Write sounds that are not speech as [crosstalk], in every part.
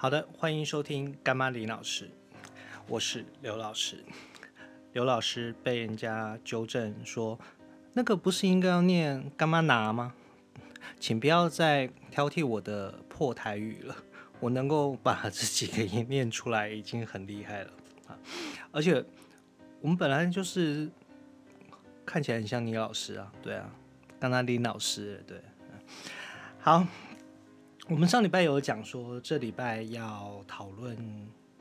好的，欢迎收听干妈李老师，我是刘老师。刘老师被人家纠正说，那个不是应该要念干妈拿吗？请不要再挑剔我的破台语了，我能够把这几个音念出来已经很厉害了啊！而且我们本来就是看起来很像李老师啊，对啊，干妈李老师，对，好。我们上礼拜有讲说，这礼拜要讨论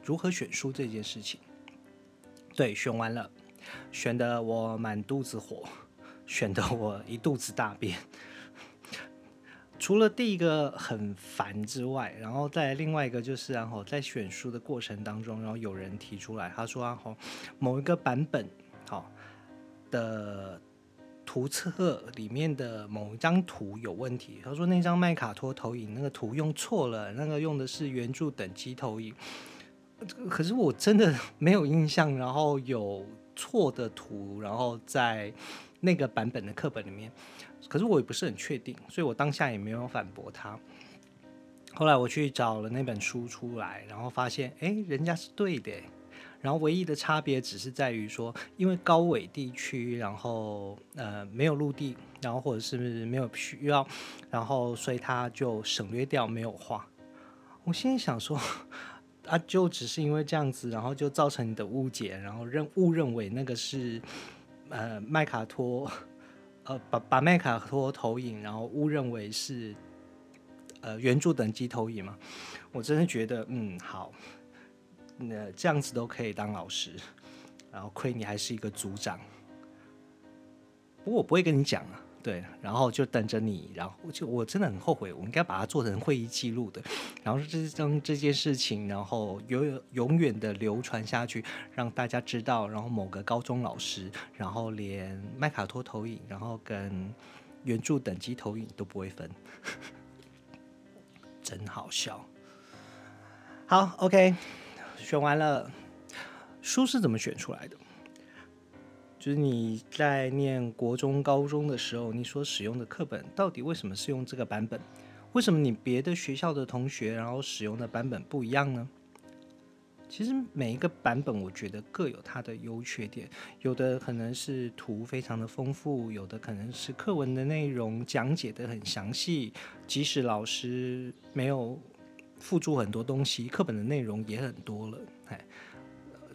如何选书这件事情。对，选完了，选的我满肚子火，选的我一肚子大便。[laughs] 除了第一个很烦之外，然后在另外一个就是，然后在选书的过程当中，然后有人提出来，他说啊，某一个版本，好，的。图册里面的某一张图有问题，他说那张麦卡托投影那个图用错了，那个用的是圆柱等级投影。可是我真的没有印象，然后有错的图，然后在那个版本的课本里面，可是我也不是很确定，所以我当下也没有反驳他。后来我去找了那本书出来，然后发现，哎，人家是对的。然后唯一的差别只是在于说，因为高纬地区，然后呃没有陆地，然后或者是没有需要，然后所以他就省略掉没有画。我心里想说，啊，就只是因为这样子，然后就造成你的误解，然后认误认为那个是呃麦卡托，呃把把麦卡托投影，然后误认为是呃圆柱等级投影嘛？我真的觉得，嗯，好。那这样子都可以当老师，然后亏你还是一个组长。不过我不会跟你讲啊，对，然后就等着你，然后就我真的很后悔，我应该把它做成会议记录的，然后这将这件事情，然后永永远的流传下去，让大家知道，然后某个高中老师，然后连麦卡托投影，然后跟原著等级投影都不会分，[laughs] 真好笑。好，OK。选完了，书是怎么选出来的？就是你在念国中、高中的时候，你所使用的课本到底为什么是用这个版本？为什么你别的学校的同学然后使用的版本不一样呢？其实每一个版本，我觉得各有它的优缺点。有的可能是图非常的丰富，有的可能是课文的内容讲解的很详细，即使老师没有。附注很多东西，课本的内容也很多了，哎，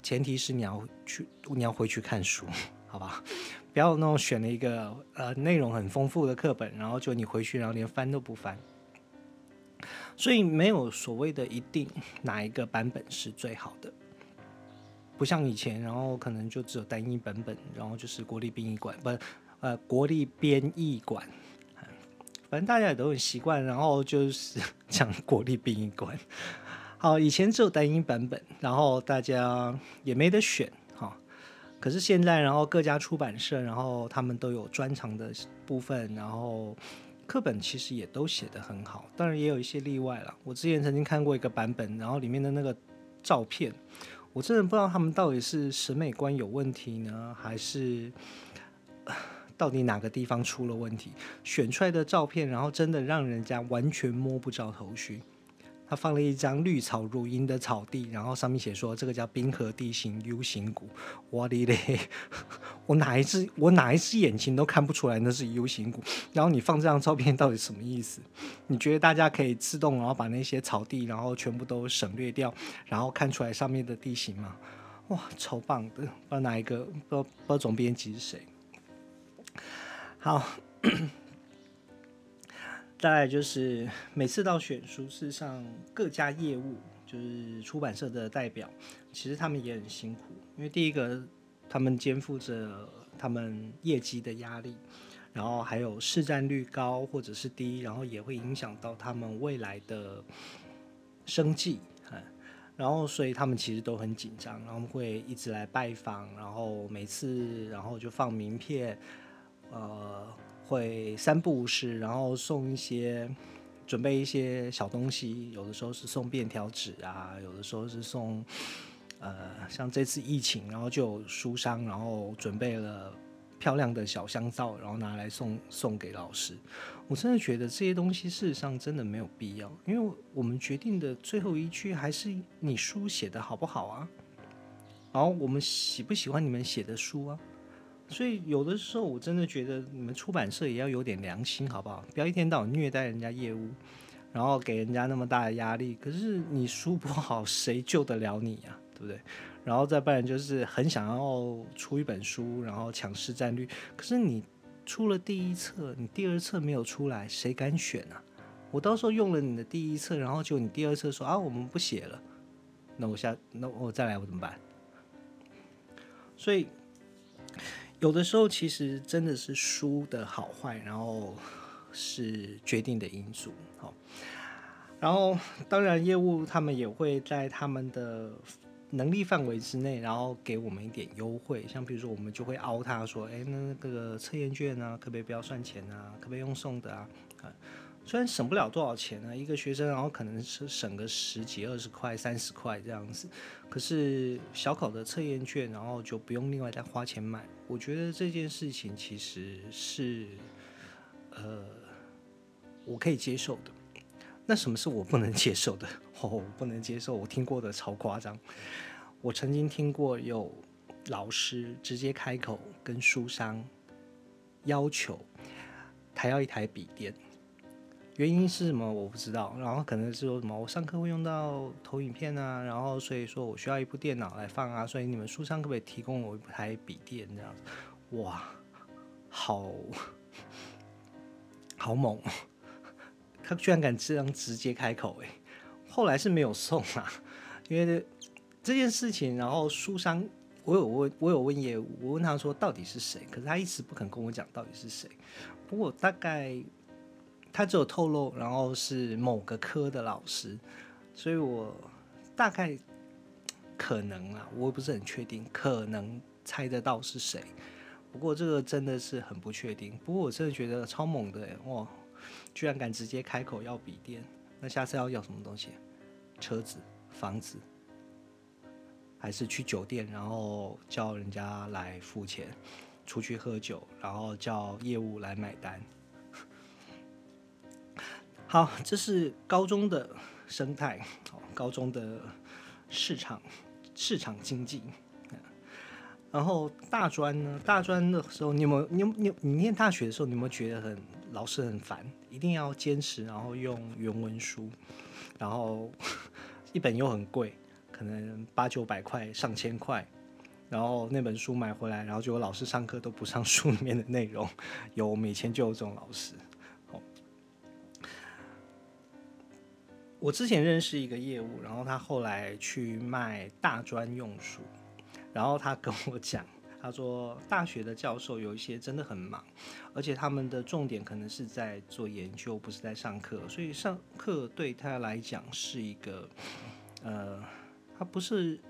前提是你要去，你要回去看书，[laughs] 好吧？不要那种选了一个呃内容很丰富的课本，然后就你回去然后连翻都不翻。所以没有所谓的一定哪一个版本是最好的，不像以前，然后可能就只有单一版本，然后就是国立殡仪馆，不，呃，国立编译馆。反正大家也都很习惯，然后就是 [laughs] 讲国立殡仪馆。好，以前只有单一版本，然后大家也没得选哈。可是现在，然后各家出版社，然后他们都有专长的部分，然后课本其实也都写得很好。当然也有一些例外了。我之前曾经看过一个版本，然后里面的那个照片，我真的不知道他们到底是审美观有问题呢，还是。到底哪个地方出了问题？选出来的照片，然后真的让人家完全摸不着头绪。他放了一张绿草如茵的草地，然后上面写说这个叫冰河地形 U 型谷。我的嘞，[laughs] 我哪一只我哪一只眼睛都看不出来那是 U 型谷。然后你放这张照片到底什么意思？你觉得大家可以自动然后把那些草地然后全部都省略掉，然后看出来上面的地形吗？哇，超棒的！不知道哪一个，不知道不知道总编辑是谁。好，再来就是每次到选书，事上各家业务就是出版社的代表，其实他们也很辛苦，因为第一个他们肩负着他们业绩的压力，然后还有市占率高或者是低，然后也会影响到他们未来的生计。然后，所以他们其实都很紧张，然后会一直来拜访，然后每次然后就放名片。呃，会三不五时，然后送一些，准备一些小东西，有的时候是送便条纸啊，有的时候是送，呃，像这次疫情，然后就有书商，然后准备了漂亮的小香皂，然后拿来送送给老师。我真的觉得这些东西事实上真的没有必要，因为我们决定的最后一句还是你书写的好不好啊，然后我们喜不喜欢你们写的书啊。所以有的时候我真的觉得你们出版社也要有点良心，好不好？不要一天到晚虐待人家业务，然后给人家那么大的压力。可是你书不好，谁救得了你呀？对不对？[laughs] 然后再不然就是很想要出一本书，然后抢市占率。可是你出了第一册，你第二册没有出来，谁敢选啊？我到时候用了你的第一册，然后就你第二册说啊，我们不写了，那我下那我再来我怎么办？所以。有的时候，其实真的是书的好坏，然后是决定的因素。好，然后当然业务他们也会在他们的能力范围之内，然后给我们一点优惠。像比如说，我们就会凹他说：“哎，那那个测验卷啊，可不可以不要算钱啊？可不可以用送的？”啊。虽然省不了多少钱呢，一个学生，然后可能是省个十几、二十块、三十块这样子，可是小考的测验卷，然后就不用另外再花钱买。我觉得这件事情其实是，呃，我可以接受的。那什么是我不能接受的？[laughs] 哦，我不能接受，我听过的超夸张。我曾经听过有老师直接开口跟书商要求，他要一台笔电。原因是什么？我不知道。然后可能是说什么，我上课会用到投影片啊，然后所以说我需要一部电脑来放啊，所以你们书商可不可以提供我一台笔电这样子？哇，好好猛！他居然敢这样直接开口诶。后来是没有送啊，因为这件事情，然后书商我有问，我有问业务，我问他说到底是谁，可是他一直不肯跟我讲到底是谁。不过大概。他只有透露，然后是某个科的老师，所以我大概可能啊，我也不是很确定，可能猜得到是谁。不过这个真的是很不确定。不过我真的觉得超猛的诶哇，居然敢直接开口要笔电。那下次要要什么东西？车子、房子，还是去酒店，然后叫人家来付钱，出去喝酒，然后叫业务来买单。好，这是高中的生态，高中的市场市场经济。然后大专呢？大专的时候，你有没有？你你你念大学的时候，你有没有觉得很老师很烦？一定要坚持，然后用原文书，然后一本又很贵，可能八九百块、上千块，然后那本书买回来，然后就有老师上课都不上书里面的内容。有，我们以前就有这种老师。我之前认识一个业务，然后他后来去卖大专用书，然后他跟我讲，他说大学的教授有一些真的很忙，而且他们的重点可能是在做研究，不是在上课，所以上课对他来讲是一个，呃，他不是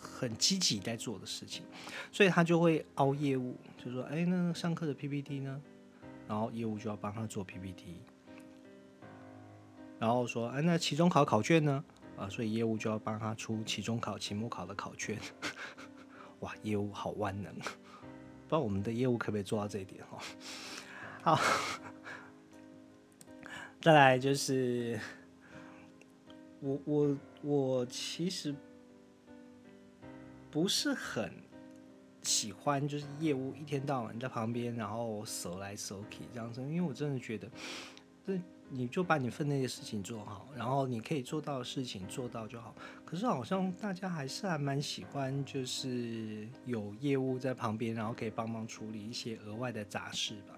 很积极在做的事情，所以他就会凹业务，就说，哎，那上课的 PPT 呢？然后业务就要帮他做 PPT。然后说，哎，那期中考考卷呢？啊，所以业务就要帮他出期中考、期末考的考卷。[laughs] 哇，业务好万能，不知道我们的业务可不可以做到这一点哦？好，再来就是，我我我其实不是很喜欢，就是业务一天到晚在旁边，然后手来手去这样子，因为我真的觉得这。你就把你分内的事情做好，然后你可以做到的事情做到就好。可是好像大家还是还蛮喜欢，就是有业务在旁边，然后可以帮忙处理一些额外的杂事吧。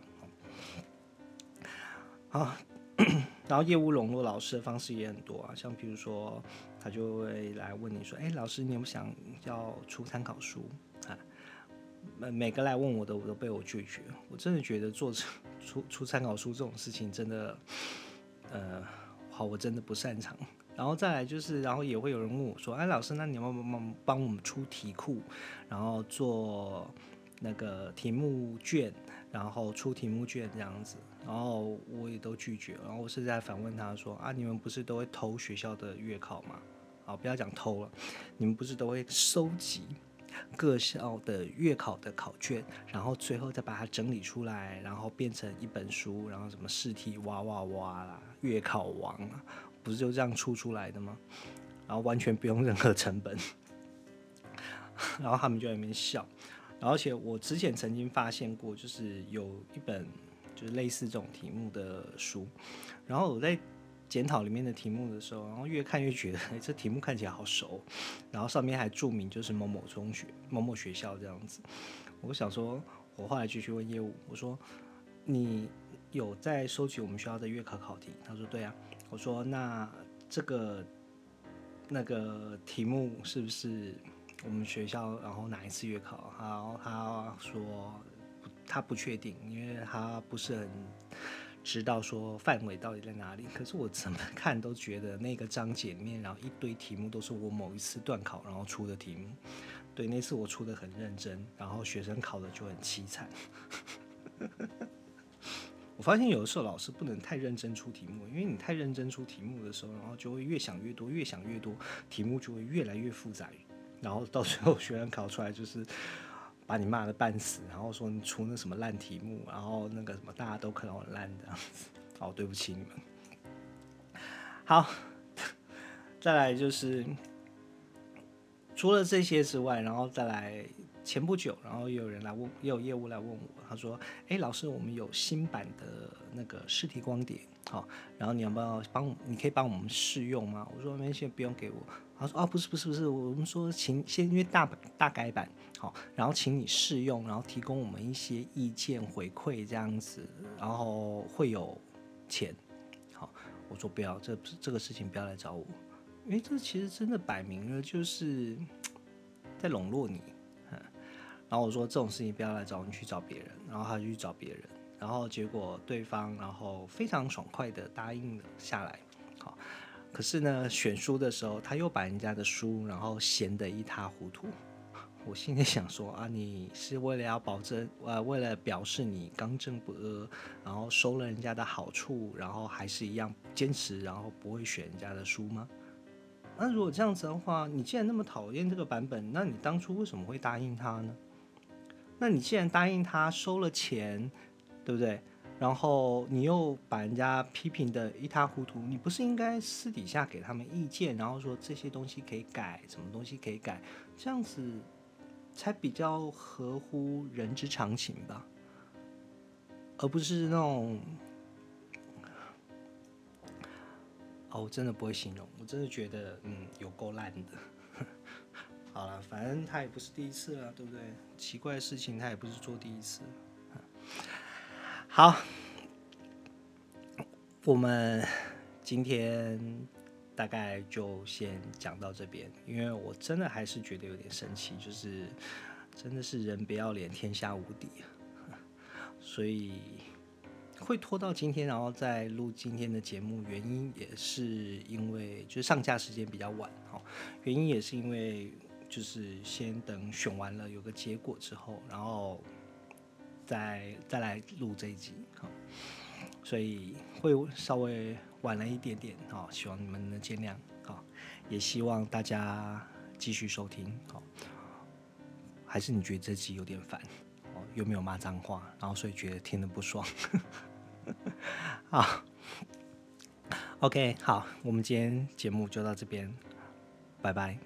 好，[coughs] 然后业务笼络老师的方式也很多啊，像比如说他就会来问你说：“哎，老师，你有想要出参考书啊？”每每个来问我的，我都被我拒绝。我真的觉得做出出参考书这种事情，真的，呃，好，我真的不擅长。然后再来就是，然后也会有人问我说：“哎，老师，那你要帮帮帮我们出题库，然后做那个题目卷，然后出题目卷这样子。”然后我也都拒绝。然后我是在反问他说：“啊，你们不是都会偷学校的月考吗？啊，不要讲偷了，你们不是都会收集？”各校的月考的考卷，然后最后再把它整理出来，然后变成一本书，然后什么试题哇哇哇啦，月考王，不是就这样出出来的吗？然后完全不用任何成本，然后他们就在那边笑。而且我之前曾经发现过，就是有一本就是类似这种题目的书，然后我在检讨里面的题目的时候，然后越看越觉得，[laughs] 这题目看起来好熟，然后上面还注明就是某某中学、某某学校这样子。我想说，我后来继续问业务，我说你有在收集我们学校的月考考题？他说对啊。我说那这个那个题目是不是？我们学校，然后哪一次月考？然后他说他不确定，因为他不是很知道说范围到底在哪里。可是我怎么 [laughs] 看都觉得那个章节里面，然后一堆题目都是我某一次段考然后出的题目。对，那次我出的很认真，然后学生考的就很凄惨。[laughs] 我发现有的时候老师不能太认真出题目，因为你太认真出题目的时候，然后就会越想越多，越想越多，题目就会越来越复杂。然后到最后学生考出来就是把你骂的半死，然后说你出那什么烂题目，然后那个什么大家都可能很烂的样子。好，对不起你们。好，[laughs] 再来就是除了这些之外，然后再来前不久，然后又有人来问，又有业务来问我，他说：“哎，老师，我们有新版的那个试题光碟，好，然后你要不要帮？你可以帮我们试用吗？”我说：“没先不用给我。”他说：“啊，不是不是不是，我们说请先因为大大改版，好，然后请你试用，然后提供我们一些意见回馈这样子，然后会有钱。”好，我说不要，这这个事情不要来找我，因为这其实真的摆明了就是在笼络你。然后我说这种事情不要来找你，去找别人。然后他就去找别人，然后结果对方然后非常爽快的答应了下来。好。可是呢，选书的时候，他又把人家的书，然后闲得一塌糊涂。我心里想说啊，你是为了要保证，呃，为了表示你刚正不阿，然后收了人家的好处，然后还是一样坚持，然后不会选人家的书吗？那如果这样子的话，你既然那么讨厌这个版本，那你当初为什么会答应他呢？那你既然答应他收了钱，对不对？然后你又把人家批评的一塌糊涂，你不是应该私底下给他们意见，然后说这些东西可以改，什么东西可以改，这样子才比较合乎人之常情吧，而不是那种……哦，我真的不会形容，我真的觉得嗯，有够烂的。[laughs] 好了，反正他也不是第一次了，对不对？奇怪的事情他也不是做第一次。好，我们今天大概就先讲到这边，因为我真的还是觉得有点生气，就是真的是人不要脸，天下无敌，所以会拖到今天，然后再录今天的节目，原因也是因为就是上架时间比较晚，哈，原因也是因为就是先等选完了有个结果之后，然后。再再来录这一集，好，所以会稍微晚了一点点，好，希望你们能见谅，好，也希望大家继续收听，好，还是你觉得这集有点烦，又没有骂脏话，然后所以觉得听的不爽，[laughs] 好，OK，好，我们今天节目就到这边，拜拜。